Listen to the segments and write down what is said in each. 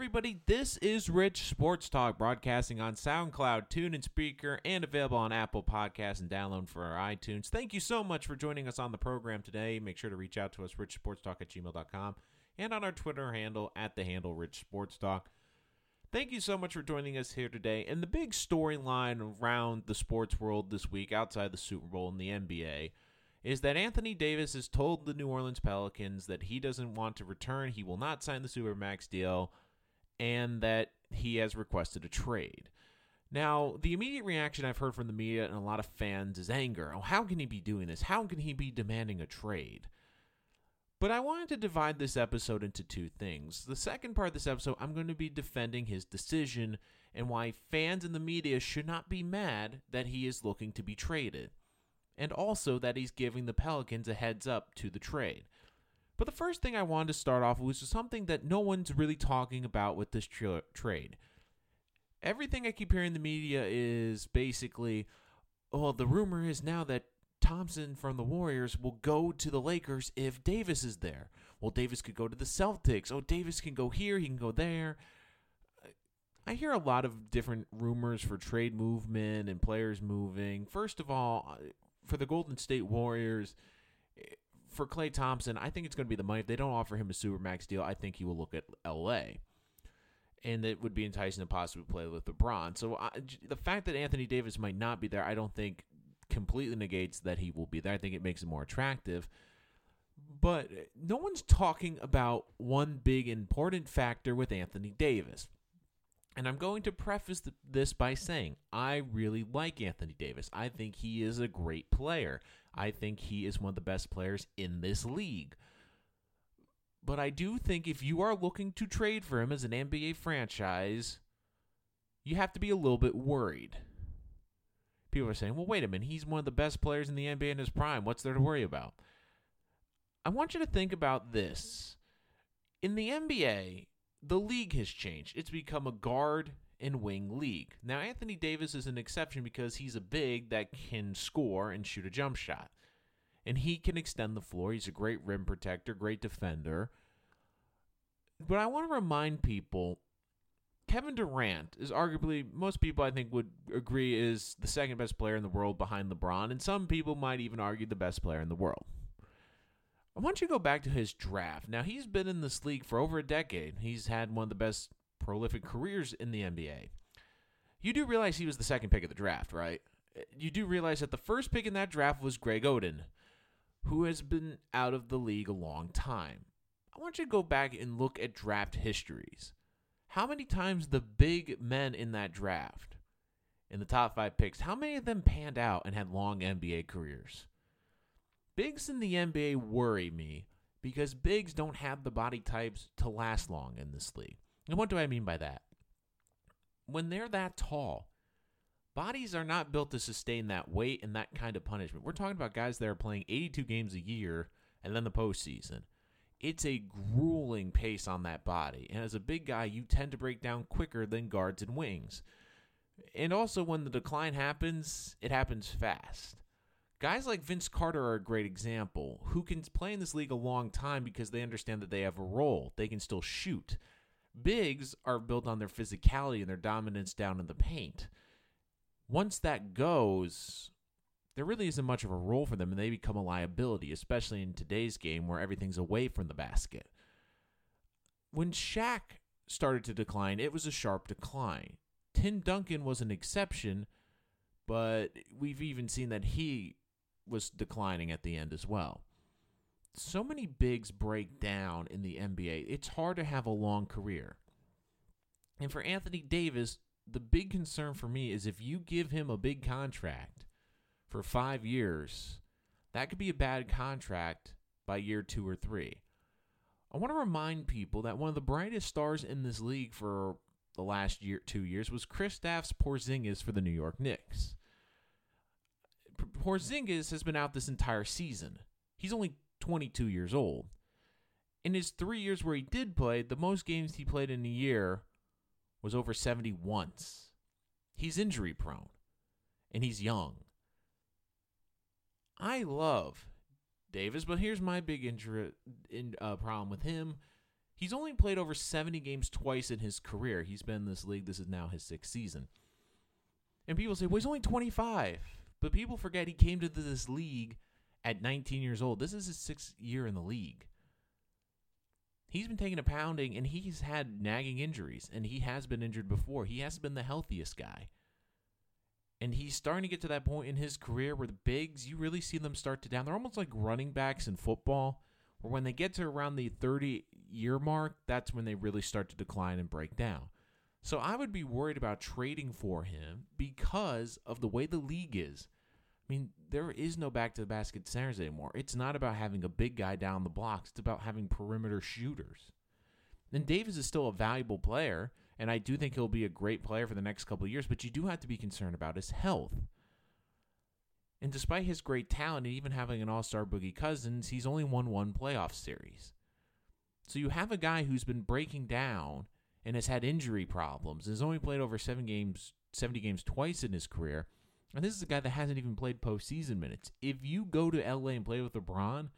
everybody. This is Rich Sports Talk, broadcasting on SoundCloud, TuneIn Spreaker, and available on Apple Podcasts and download for our iTunes. Thank you so much for joining us on the program today. Make sure to reach out to us, richsportstalk at gmail.com, and on our Twitter handle, at the handle Rich Sports Talk. Thank you so much for joining us here today. And the big storyline around the sports world this week, outside the Super Bowl and the NBA, is that Anthony Davis has told the New Orleans Pelicans that he doesn't want to return, he will not sign the Supermax deal, and that he has requested a trade. Now, the immediate reaction I've heard from the media and a lot of fans is anger. Oh, how can he be doing this? How can he be demanding a trade? But I wanted to divide this episode into two things. The second part of this episode, I'm going to be defending his decision and why fans and the media should not be mad that he is looking to be traded and also that he's giving the Pelicans a heads up to the trade. But the first thing I wanted to start off with was something that no one's really talking about with this tra- trade. Everything I keep hearing in the media is basically, well, the rumor is now that Thompson from the Warriors will go to the Lakers if Davis is there. Well, Davis could go to the Celtics. Oh, Davis can go here, he can go there. I hear a lot of different rumors for trade movement and players moving. First of all, uh, for the Golden State Warriors, for Klay Thompson, I think it's going to be the money. If they don't offer him a supermax deal, I think he will look at LA. And it would be enticing to possibly play with LeBron. So I, the fact that Anthony Davis might not be there, I don't think completely negates that he will be there. I think it makes it more attractive. But no one's talking about one big important factor with Anthony Davis. And I'm going to preface this by saying I really like Anthony Davis. I think he is a great player. I think he is one of the best players in this league. But I do think if you are looking to trade for him as an NBA franchise, you have to be a little bit worried. People are saying, well, wait a minute, he's one of the best players in the NBA in his prime. What's there to worry about? I want you to think about this. In the NBA, the league has changed. It's become a guard and wing league. Now, Anthony Davis is an exception because he's a big that can score and shoot a jump shot. And he can extend the floor. He's a great rim protector, great defender. But I want to remind people Kevin Durant is arguably, most people I think would agree, is the second best player in the world behind LeBron. And some people might even argue the best player in the world. I want you to go back to his draft. Now, he's been in this league for over a decade. He's had one of the best prolific careers in the NBA. You do realize he was the second pick of the draft, right? You do realize that the first pick in that draft was Greg Oden, who has been out of the league a long time. I want you to go back and look at draft histories. How many times the big men in that draft, in the top five picks, how many of them panned out and had long NBA careers? Bigs in the NBA worry me because bigs don't have the body types to last long in this league. And what do I mean by that? When they're that tall, bodies are not built to sustain that weight and that kind of punishment. We're talking about guys that are playing 82 games a year and then the postseason. It's a grueling pace on that body. And as a big guy, you tend to break down quicker than guards and wings. And also, when the decline happens, it happens fast. Guys like Vince Carter are a great example who can play in this league a long time because they understand that they have a role. They can still shoot. Bigs are built on their physicality and their dominance down in the paint. Once that goes, there really isn't much of a role for them and they become a liability, especially in today's game where everything's away from the basket. When Shaq started to decline, it was a sharp decline. Tim Duncan was an exception, but we've even seen that he was declining at the end as well. So many bigs break down in the NBA. It's hard to have a long career. And for Anthony Davis, the big concern for me is if you give him a big contract for five years, that could be a bad contract by year two or three. I want to remind people that one of the brightest stars in this league for the last year, two years, was Kristaps Porzingis for the New York Knicks. Porzingis has been out this entire season. He's only 22 years old. In his three years where he did play, the most games he played in a year was over 70 once. He's injury prone, and he's young. I love Davis, but here's my big injury, in, uh, problem with him. He's only played over 70 games twice in his career. He's been in this league. This is now his sixth season. And people say, well, he's only 25. But people forget he came to this league at 19 years old. This is his sixth year in the league. He's been taking a pounding and he's had nagging injuries and he has been injured before. He hasn't been the healthiest guy. And he's starting to get to that point in his career where the bigs, you really see them start to down. They're almost like running backs in football, where when they get to around the 30 year mark, that's when they really start to decline and break down. So I would be worried about trading for him because of the way the league is. I mean, there is no back to the basket centers anymore. It's not about having a big guy down the blocks, it's about having perimeter shooters. And Davis is still a valuable player, and I do think he'll be a great player for the next couple of years, but you do have to be concerned about his health. And despite his great talent and even having an all star Boogie Cousins, he's only won one playoff series. So you have a guy who's been breaking down and has had injury problems, has only played over seven games, 70 games twice in his career. And this is a guy that hasn't even played postseason minutes. If you go to LA and play with LeBron,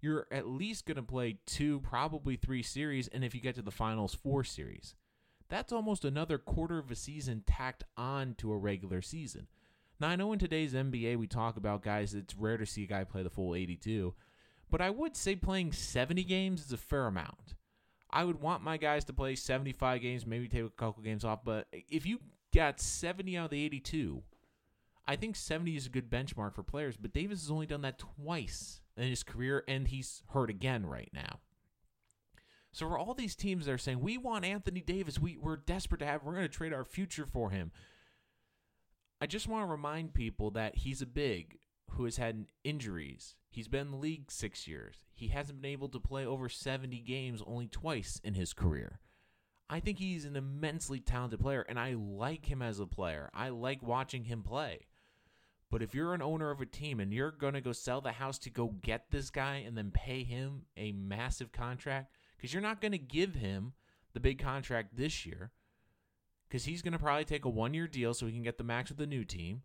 you're at least going to play two, probably three series, and if you get to the finals, four series. That's almost another quarter of a season tacked on to a regular season. Now, I know in today's NBA we talk about guys, it's rare to see a guy play the full 82, but I would say playing 70 games is a fair amount. I would want my guys to play 75 games, maybe take a couple games off. But if you got 70 out of the 82, I think 70 is a good benchmark for players. But Davis has only done that twice in his career, and he's hurt again right now. So for all these teams that are saying we want Anthony Davis, we, we're desperate to have, we're going to trade our future for him. I just want to remind people that he's a big who has had injuries. He's been in the league six years. He hasn't been able to play over 70 games only twice in his career. I think he's an immensely talented player, and I like him as a player. I like watching him play. But if you're an owner of a team and you're going to go sell the house to go get this guy and then pay him a massive contract, because you're not going to give him the big contract this year, because he's going to probably take a one year deal so he can get the max with the new team.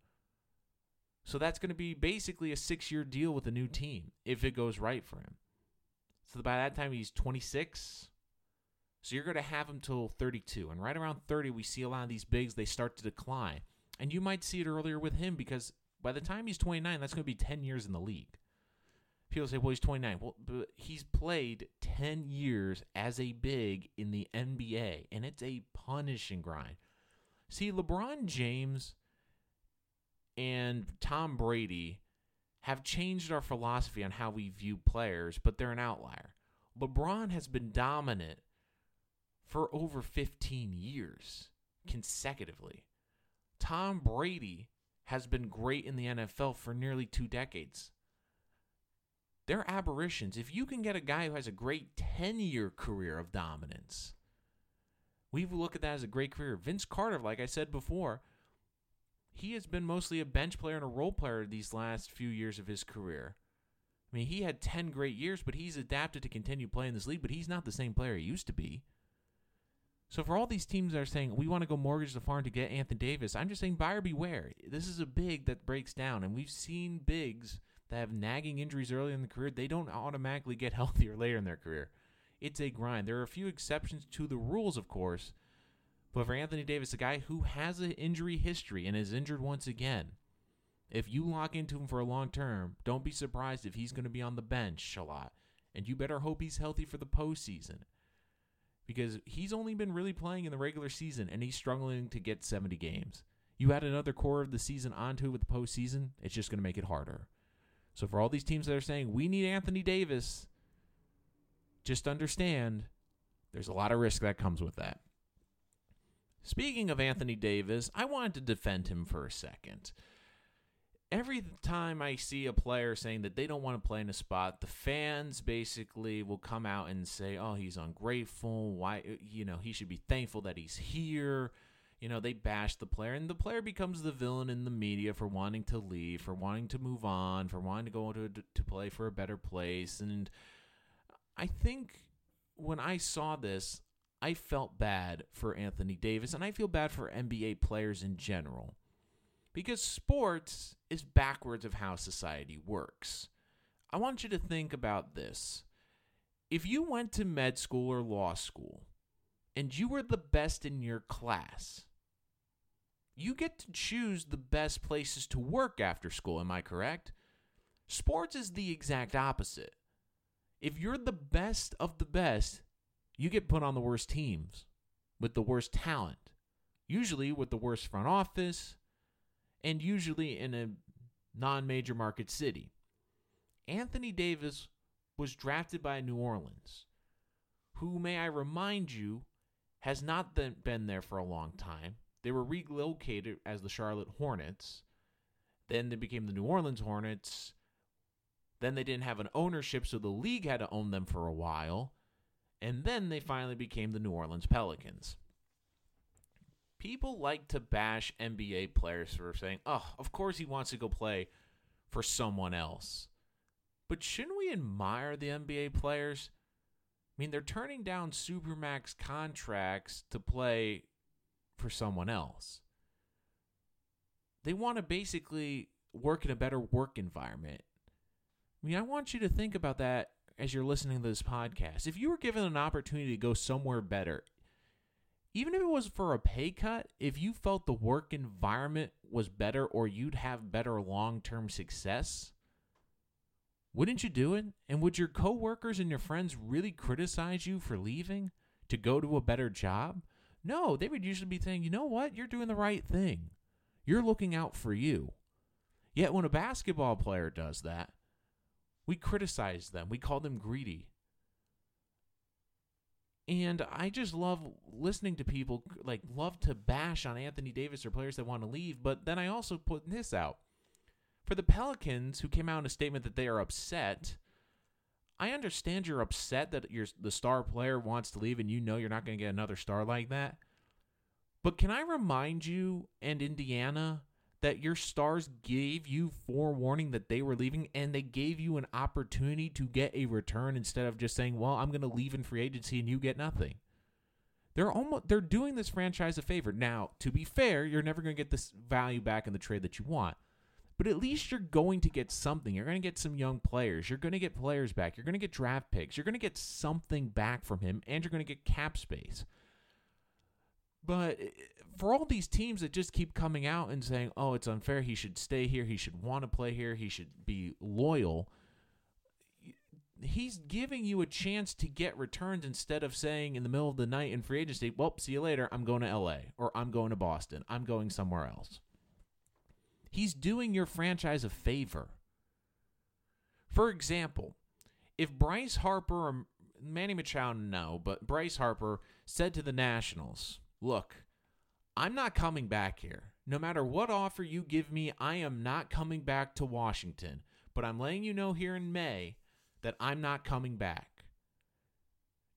So that's going to be basically a six year deal with a new team if it goes right for him. So by that time, he's 26. So you're going to have him till 32. And right around 30, we see a lot of these bigs, they start to decline. And you might see it earlier with him because by the time he's 29, that's going to be 10 years in the league. People say, well, he's 29. Well, but he's played 10 years as a big in the NBA, and it's a punishing grind. See, LeBron James and Tom Brady have changed our philosophy on how we view players, but they're an outlier. LeBron has been dominant for over 15 years consecutively. Tom Brady has been great in the NFL for nearly two decades. They're aberrations. If you can get a guy who has a great 10 year career of dominance, we look at that as a great career. Vince Carter, like I said before, he has been mostly a bench player and a role player these last few years of his career. I mean, he had 10 great years, but he's adapted to continue playing this league, but he's not the same player he used to be. So for all these teams that are saying we want to go mortgage the farm to get Anthony Davis, I'm just saying buyer beware. This is a big that breaks down, and we've seen bigs that have nagging injuries early in the career. They don't automatically get healthier later in their career. It's a grind. There are a few exceptions to the rules, of course, but for Anthony Davis, a guy who has an injury history and is injured once again, if you lock into him for a long term, don't be surprised if he's going to be on the bench a lot. And you better hope he's healthy for the postseason. Because he's only been really playing in the regular season and he's struggling to get 70 games. You add another core of the season onto it with the postseason, it's just going to make it harder. So for all these teams that are saying, we need Anthony Davis, just understand there's a lot of risk that comes with that. Speaking of Anthony Davis, I wanted to defend him for a second. Every time I see a player saying that they don't want to play in a spot, the fans basically will come out and say, "Oh, he's ungrateful. Why, you know, he should be thankful that he's here." You know, they bash the player, and the player becomes the villain in the media for wanting to leave, for wanting to move on, for wanting to go to to play for a better place. And I think when I saw this, I felt bad for Anthony Davis, and I feel bad for NBA players in general. Because sports is backwards of how society works. I want you to think about this. if you went to med school or law school and you were the best in your class, you get to choose the best places to work after school. Am I correct? Sports is the exact opposite. If you're the best of the best, you get put on the worst teams with the worst talent, usually with the worst front office, and usually in a non major market city. Anthony Davis was drafted by New Orleans, who, may I remind you, has not been there for a long time. They were relocated as the Charlotte Hornets. Then they became the New Orleans Hornets. Then they didn't have an ownership, so the league had to own them for a while. And then they finally became the New Orleans Pelicans. People like to bash NBA players for saying, oh, of course he wants to go play for someone else. But shouldn't we admire the NBA players? I mean, they're turning down Supermax contracts to play for someone else. They want to basically work in a better work environment. I mean, I want you to think about that as you're listening to this podcast. If you were given an opportunity to go somewhere better, even if it was for a pay cut, if you felt the work environment was better or you'd have better long term success, wouldn't you do it? And would your coworkers and your friends really criticize you for leaving to go to a better job? No, they would usually be saying, you know what? You're doing the right thing. You're looking out for you. Yet when a basketball player does that, we criticize them. We call them greedy. And I just love listening to people like love to bash on Anthony Davis or players that want to leave, but then I also put this out. For the Pelicans who came out in a statement that they are upset, I understand you're upset that you the star player wants to leave and you know you're not going to get another star like that. But can I remind you and Indiana that your stars gave you forewarning that they were leaving and they gave you an opportunity to get a return instead of just saying, "Well, I'm going to leave in free agency and you get nothing." They're almost they're doing this franchise a favor. Now, to be fair, you're never going to get this value back in the trade that you want but at least you're going to get something. You're going to get some young players. You're going to get players back. You're going to get draft picks. You're going to get something back from him, and you're going to get cap space. But eh, for all these teams that just keep coming out and saying, oh, it's unfair, he should stay here, he should want to play here, he should be loyal, he's giving you a chance to get returns instead of saying in the middle of the night in free agency, well, see you later, I'm going to LA, or I'm going to Boston, I'm going somewhere else. He's doing your franchise a favor. For example, if Bryce Harper or Manny Machado, no, but Bryce Harper said to the Nationals, Look, I'm not coming back here. No matter what offer you give me, I am not coming back to Washington. But I'm letting you know here in May that I'm not coming back.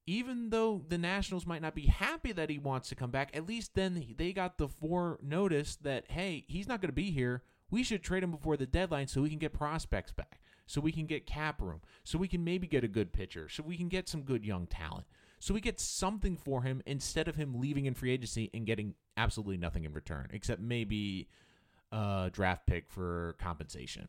Even though the Nationals might not be happy that he wants to come back, at least then they got the fore notice that, hey, he's not going to be here. We should trade him before the deadline so we can get prospects back, so we can get cap room, so we can maybe get a good pitcher, so we can get some good young talent, so we get something for him instead of him leaving in free agency and getting absolutely nothing in return, except maybe a draft pick for compensation.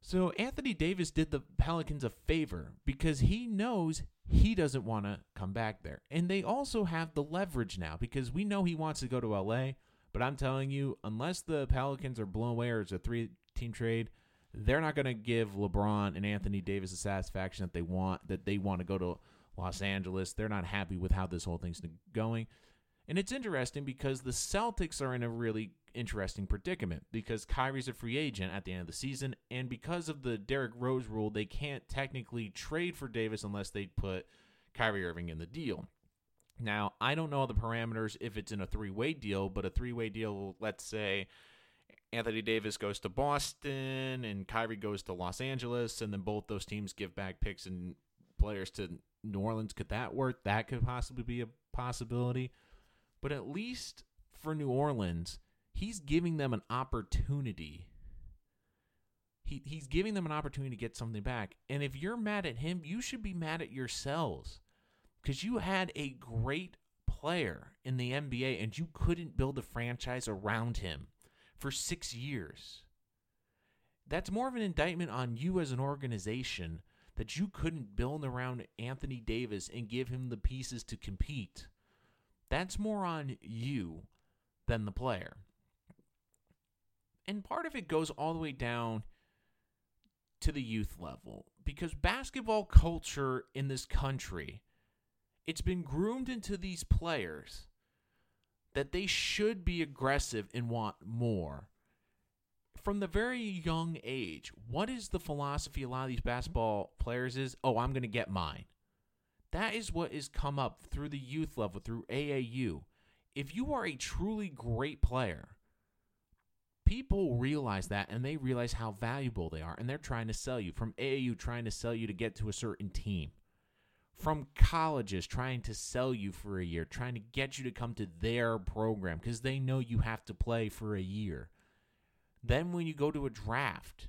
So Anthony Davis did the Pelicans a favor because he knows he doesn't want to come back there. And they also have the leverage now because we know he wants to go to LA. But I'm telling you, unless the Pelicans are blown away or it's a three team trade, they're not going to give LeBron and Anthony Davis the satisfaction that they want, that they want to go to Los Angeles. They're not happy with how this whole thing's going. And it's interesting because the Celtics are in a really interesting predicament because Kyrie's a free agent at the end of the season, and because of the Derrick Rose rule, they can't technically trade for Davis unless they put Kyrie Irving in the deal. Now, I don't know the parameters if it's in a three way deal, but a three way deal, let's say Anthony Davis goes to Boston and Kyrie goes to Los Angeles, and then both those teams give back picks and players to New Orleans. Could that work? That could possibly be a possibility. But at least for New Orleans, he's giving them an opportunity. He, he's giving them an opportunity to get something back. And if you're mad at him, you should be mad at yourselves because you had a great player in the NBA and you couldn't build a franchise around him for six years. That's more of an indictment on you as an organization that you couldn't build around Anthony Davis and give him the pieces to compete. That's more on you than the player. And part of it goes all the way down to the youth level because basketball culture in this country it's been groomed into these players that they should be aggressive and want more from the very young age, what is the philosophy a lot of these basketball players is? Oh, I'm going to get mine. That is what has come up through the youth level, through AAU. If you are a truly great player, people realize that and they realize how valuable they are and they're trying to sell you from AAU trying to sell you to get to a certain team from colleges trying to sell you for a year trying to get you to come to their program because they know you have to play for a year then when you go to a draft,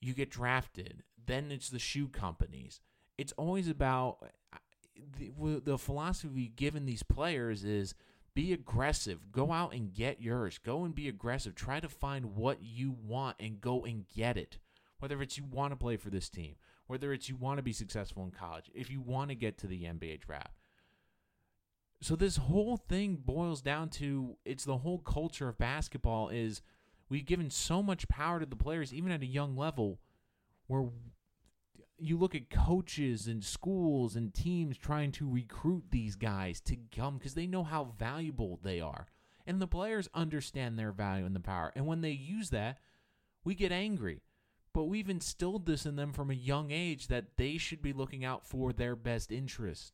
you get drafted. Then it's the shoe companies. It's always about uh, the, the philosophy given these players is be aggressive. Go out and get yours. Go and be aggressive. Try to find what you want and go and get it. Whether it's you want to play for this team, whether it's you want to be successful in college, if you want to get to the NBA draft. So this whole thing boils down to it's the whole culture of basketball is We've given so much power to the players, even at a young level, where you look at coaches and schools and teams trying to recruit these guys to come because they know how valuable they are. And the players understand their value and the power. And when they use that, we get angry. But we've instilled this in them from a young age that they should be looking out for their best interest.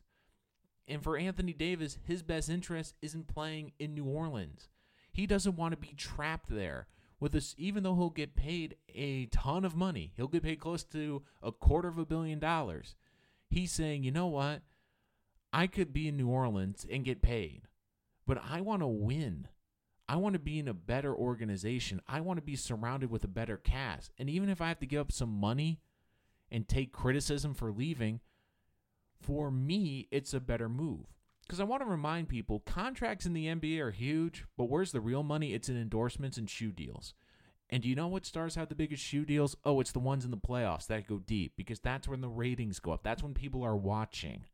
And for Anthony Davis, his best interest isn't playing in New Orleans. He doesn't want to be trapped there with this, even though he'll get paid a ton of money, he'll get paid close to a quarter of a billion dollars. He's saying, you know what? I could be in New Orleans and get paid, but I want to win. I want to be in a better organization. I want to be surrounded with a better cast. And even if I have to give up some money and take criticism for leaving, for me, it's a better move. Because I want to remind people contracts in the NBA are huge, but where's the real money? It's in endorsements and shoe deals. And do you know what stars have the biggest shoe deals? Oh, it's the ones in the playoffs that go deep because that's when the ratings go up. That's when people are watching.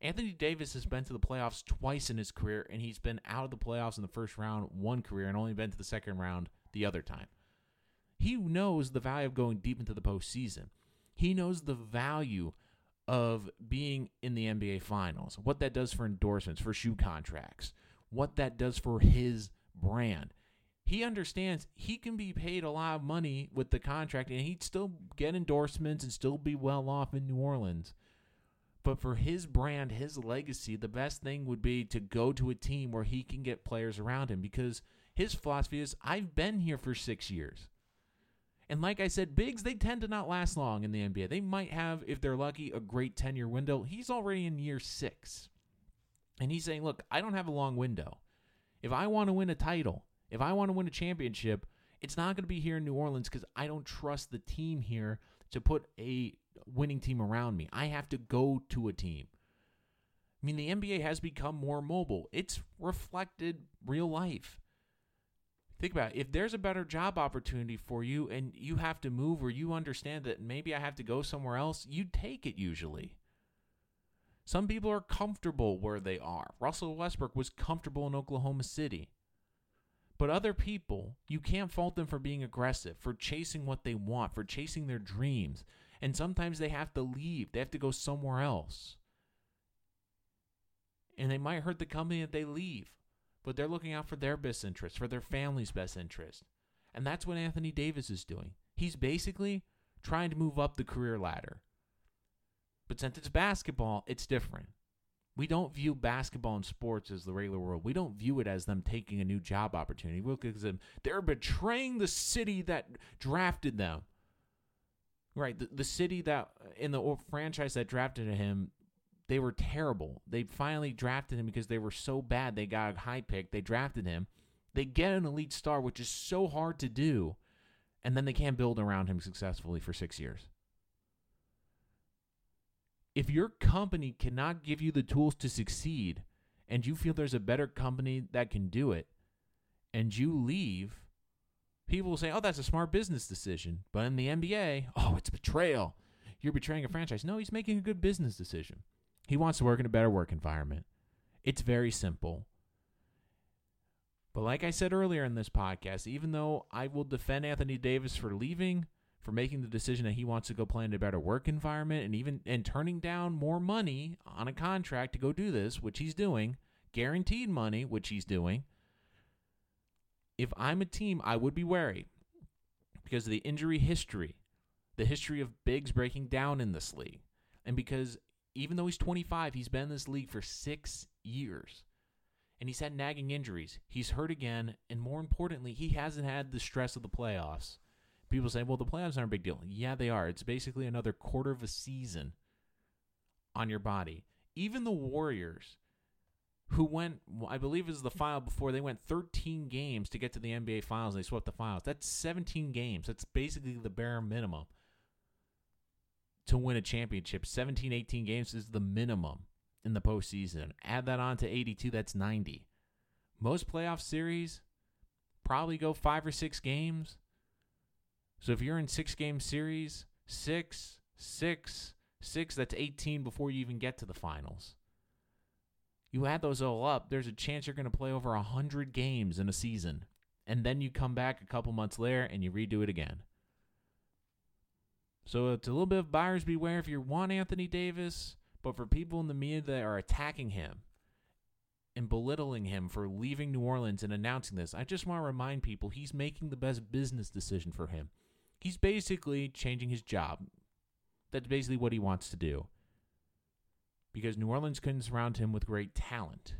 Anthony Davis has been to the playoffs twice in his career, and he's been out of the playoffs in the first round one career and only been to the second round the other time. He knows the value of going deep into the postseason. He knows the value of being in the NBA Finals, what that does for endorsements, for shoe contracts, what that does for his brand. He understands he can be paid a lot of money with the contract and he'd still get endorsements and still be well off in New Orleans. But for his brand, his legacy, the best thing would be to go to a team where he can get players around him because his philosophy is I've been here for six years. And like I said, bigs, they tend to not last long in the NBA. They might have, if they're lucky, a great 10 year window. He's already in year six. And he's saying, look, I don't have a long window. If I want to win a title, if I want to win a championship, it's not going to be here in New Orleans because I don't trust the team here to put a winning team around me. I have to go to a team. I mean, the NBA has become more mobile, it's reflected real life. Think about it. If there's a better job opportunity for you and you have to move or you understand that maybe I have to go somewhere else, you take it usually. Some people are comfortable where they are. Russell Westbrook was comfortable in Oklahoma City. But other people, you can't fault them for being aggressive, for chasing what they want, for chasing their dreams. And sometimes they have to leave, they have to go somewhere else. And they might hurt the company that they leave but they're looking out for their best interest, for their family's best interest. And that's what Anthony Davis is doing. He's basically trying to move up the career ladder. But since it's basketball, it's different. We don't view basketball and sports as the regular world. We don't view it as them taking a new job opportunity. We look at them, they're betraying the city that drafted them. Right, the, the city that in the franchise that drafted him they were terrible. They finally drafted him because they were so bad. They got a high pick. They drafted him. They get an elite star, which is so hard to do, and then they can't build around him successfully for six years. If your company cannot give you the tools to succeed, and you feel there's a better company that can do it, and you leave, people will say, oh, that's a smart business decision. But in the NBA, oh, it's betrayal you're betraying a franchise. No, he's making a good business decision. He wants to work in a better work environment. It's very simple. But like I said earlier in this podcast, even though I will defend Anthony Davis for leaving, for making the decision that he wants to go play in a better work environment and even and turning down more money on a contract to go do this, which he's doing, guaranteed money, which he's doing. If I'm a team, I would be wary because of the injury history, the history of bigs breaking down in this league, and because even though he's 25, he's been in this league for six years and he's had nagging injuries. He's hurt again, and more importantly, he hasn't had the stress of the playoffs. People say, well, the playoffs aren't a big deal. Yeah, they are. It's basically another quarter of a season on your body. Even the Warriors, who went, I believe is the final before, they went 13 games to get to the NBA Finals. And they swept the finals. That's 17 games. That's basically the bare minimum to win a championship. 17, 18 games is the minimum in the postseason. Add that on to 82, that's 90. Most playoff series probably go five or six games. So if you're in six game series, six, six, six, that's 18 before you even get to the finals. You add those all up, there's a chance you're going to play over 100 games in a season. And then you come back a couple months later and you redo it again. So it's a little bit of buyers beware if you want Anthony Davis. But for people in the media that are attacking him and belittling him for leaving New Orleans and announcing this, I just want to remind people he's making the best business decision for him. He's basically changing his job. That's basically what he wants to do. Because New Orleans couldn't surround him with great talent.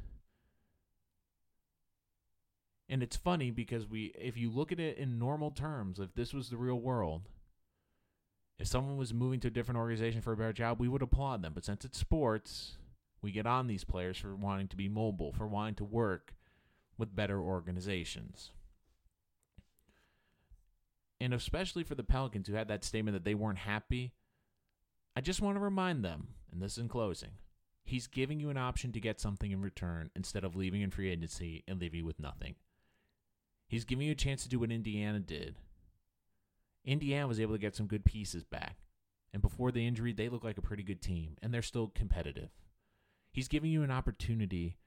And it's funny because we if you look at it in normal terms, if this was the real world, if someone was moving to a different organization for a better job, we would applaud them. But since it's sports, we get on these players for wanting to be mobile, for wanting to work with better organizations. And especially for the Pelicans who had that statement that they weren't happy, I just want to remind them, and this in closing, he's giving you an option to get something in return instead of leaving in free agency and leaving you with nothing. He's giving you a chance to do what Indiana did Indiana was able to get some good pieces back. And before the injury, they look like a pretty good team, and they're still competitive. He's giving you an opportunity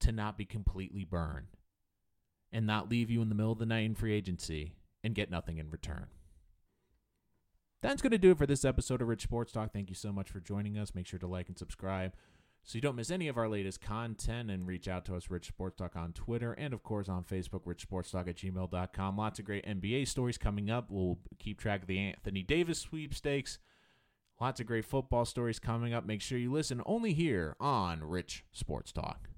to not be completely burned and not leave you in the middle of the night in free agency and get nothing in return. That's going to do it for this episode of Rich Sports Talk. Thank you so much for joining us. Make sure to like and subscribe so you don't miss any of our latest content and reach out to us, Rich Sports Talk, on Twitter and, of course, on Facebook, richsportstalk at gmail.com. Lots of great NBA stories coming up. We'll keep track of the Anthony Davis sweepstakes. Lots of great football stories coming up. Make sure you listen only here on Rich Sports Talk.